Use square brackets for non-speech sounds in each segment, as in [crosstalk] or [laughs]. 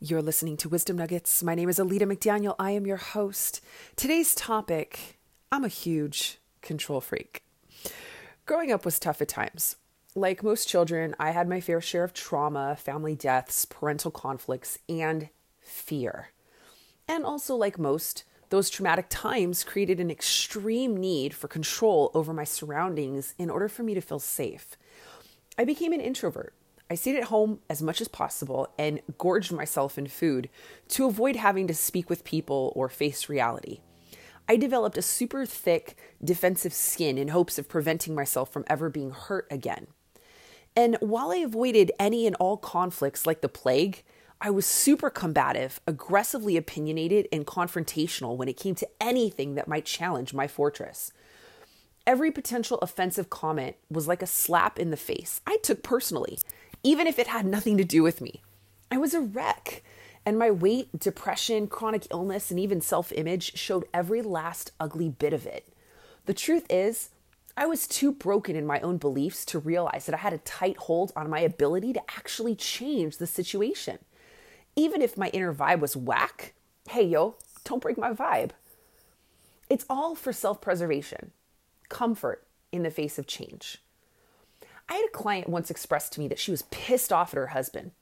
You're listening to Wisdom Nuggets. My name is Alita McDaniel. I am your host. Today's topic I'm a huge control freak. Growing up was tough at times. Like most children, I had my fair share of trauma, family deaths, parental conflicts, and fear. And also, like most, those traumatic times created an extreme need for control over my surroundings in order for me to feel safe. I became an introvert I stayed at home as much as possible and gorged myself in food to avoid having to speak with people or face reality. I developed a super thick defensive skin in hopes of preventing myself from ever being hurt again. And while I avoided any and all conflicts like the plague, I was super combative, aggressively opinionated, and confrontational when it came to anything that might challenge my fortress. Every potential offensive comment was like a slap in the face I took personally, even if it had nothing to do with me. I was a wreck, and my weight, depression, chronic illness, and even self image showed every last ugly bit of it. The truth is, I was too broken in my own beliefs to realize that I had a tight hold on my ability to actually change the situation. Even if my inner vibe was whack, hey yo, don't break my vibe. It's all for self preservation, comfort in the face of change. I had a client once express to me that she was pissed off at her husband.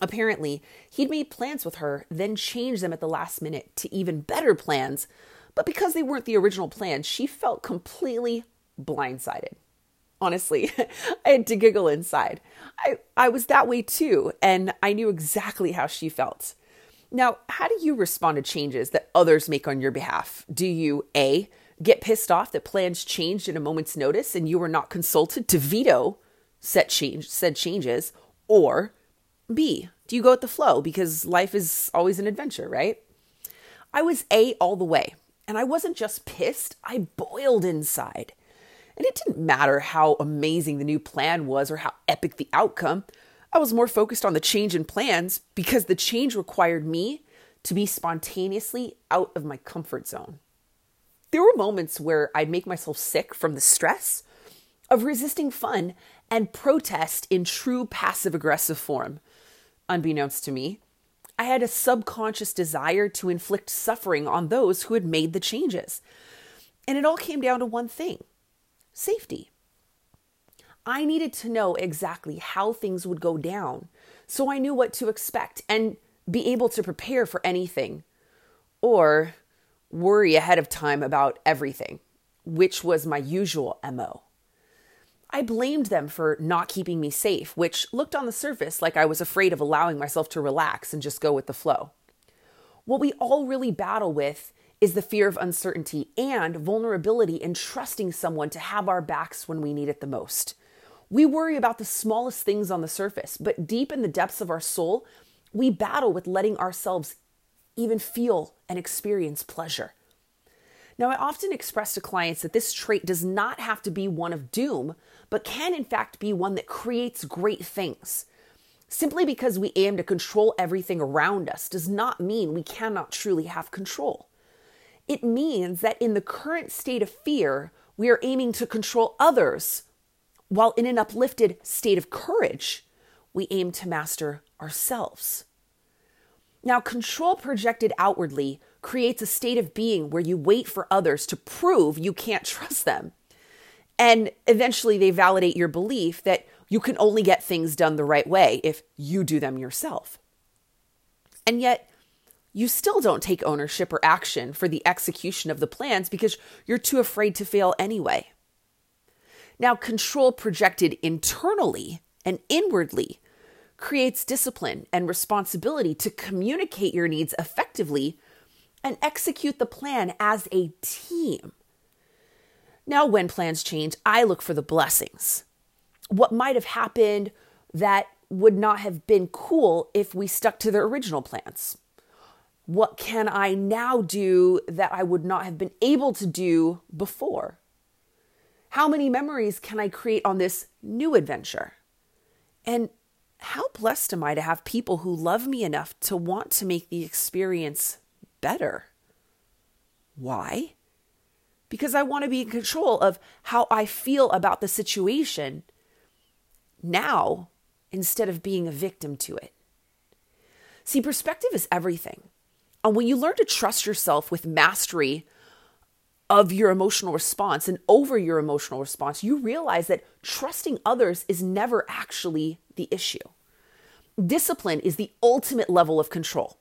Apparently, he'd made plans with her, then changed them at the last minute to even better plans, but because they weren't the original plans, she felt completely blindsided. Honestly, [laughs] I had to giggle inside. I, I was that way too, and I knew exactly how she felt. Now, how do you respond to changes that others make on your behalf? Do you A, get pissed off that plans changed in a moment's notice and you were not consulted to veto set change said changes or b do you go with the flow? Because life is always an adventure right? I was a all the way and i wasn't just pissed i boiled inside. And it didn't matter how amazing the new plan was or how epic the outcome. I was more focused on the change in plans because the change required me to be spontaneously out of my comfort zone there were moments where I'd make myself sick from the stress of resisting fun and protest in true passive aggressive form. Unbeknownst to me, I had a subconscious desire to inflict suffering on those who had made the changes. And it all came down to one thing safety. I needed to know exactly how things would go down so I knew what to expect and be able to prepare for anything. Or worry ahead of time about everything, which was my usual MO. I blamed them for not keeping me safe, which looked on the surface like I was afraid of allowing myself to relax and just go with the flow. What we all really battle with is the fear of uncertainty and vulnerability in trusting someone to have our backs when we need it the most. We worry about the smallest things on the surface, but deep in the depths of our soul, we battle with letting ourselves even feel and experience pleasure. Now, I often express to clients that this trait does not have to be one of doom, but can in fact be one that creates great things. Simply because we aim to control everything around us does not mean we cannot truly have control. It means that in the current state of fear, we are aiming to control others, while in an uplifted state of courage, we aim to master ourselves. Now, control projected outwardly creates a state of being where you wait for others to prove you can't trust them. And eventually they validate your belief that you can only get things done the right way if you do them yourself. And yet, you still don't take ownership or action for the execution of the plans because you're too afraid to fail anyway. Now, control projected internally and inwardly creates discipline and responsibility to communicate your needs effectively and execute the plan as a team. Now, when plans change, I look for the blessings. What might have happened that would not have been cool if we stuck to the original plans? What can I now do that I would not have been able to do before? How many memories can I create on this new adventure? And how blessed am I to have people who love me enough to want to make the experience better? Why? Because I want to be in control of how I feel about the situation now instead of being a victim to it. See, perspective is everything. And when you learn to trust yourself with mastery of your emotional response and over your emotional response, you realize that trusting others is never actually the issue. Discipline is the ultimate level of control,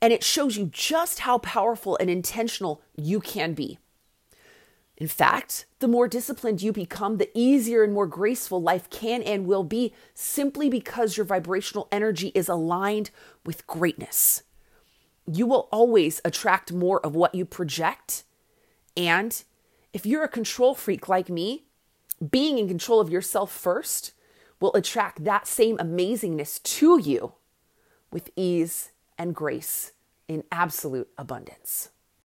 and it shows you just how powerful and intentional you can be. In fact, the more disciplined you become, the easier and more graceful life can and will be simply because your vibrational energy is aligned with greatness. You will always attract more of what you project and if you're a control freak like me, being in control of yourself first will attract that same amazingness to you with ease and grace in absolute abundance.